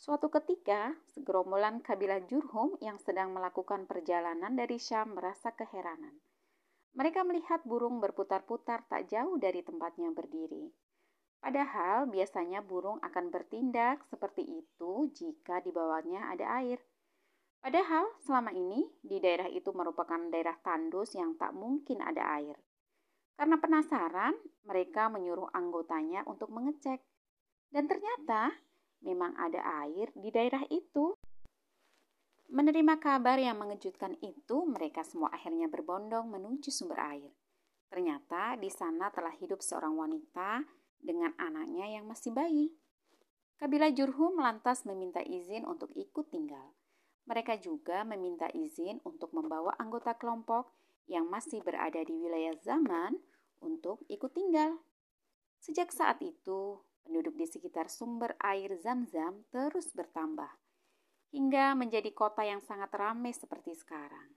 Suatu ketika, segerombolan kabilah Jurhum yang sedang melakukan perjalanan dari Syam merasa keheranan. Mereka melihat burung berputar-putar tak jauh dari tempatnya berdiri. Padahal biasanya burung akan bertindak seperti itu jika di bawahnya ada air. Padahal selama ini di daerah itu merupakan daerah tandus yang tak mungkin ada air. Karena penasaran, mereka menyuruh anggotanya untuk mengecek. Dan ternyata memang ada air di daerah itu. Menerima kabar yang mengejutkan itu, mereka semua akhirnya berbondong menuju sumber air. Ternyata di sana telah hidup seorang wanita dengan anaknya yang masih bayi. Kabilah Jurhum lantas meminta izin untuk ikut tinggal. Mereka juga meminta izin untuk membawa anggota kelompok yang masih berada di wilayah zaman untuk ikut tinggal. Sejak saat itu, Penduduk di sekitar sumber air Zam-Zam terus bertambah hingga menjadi kota yang sangat ramai seperti sekarang.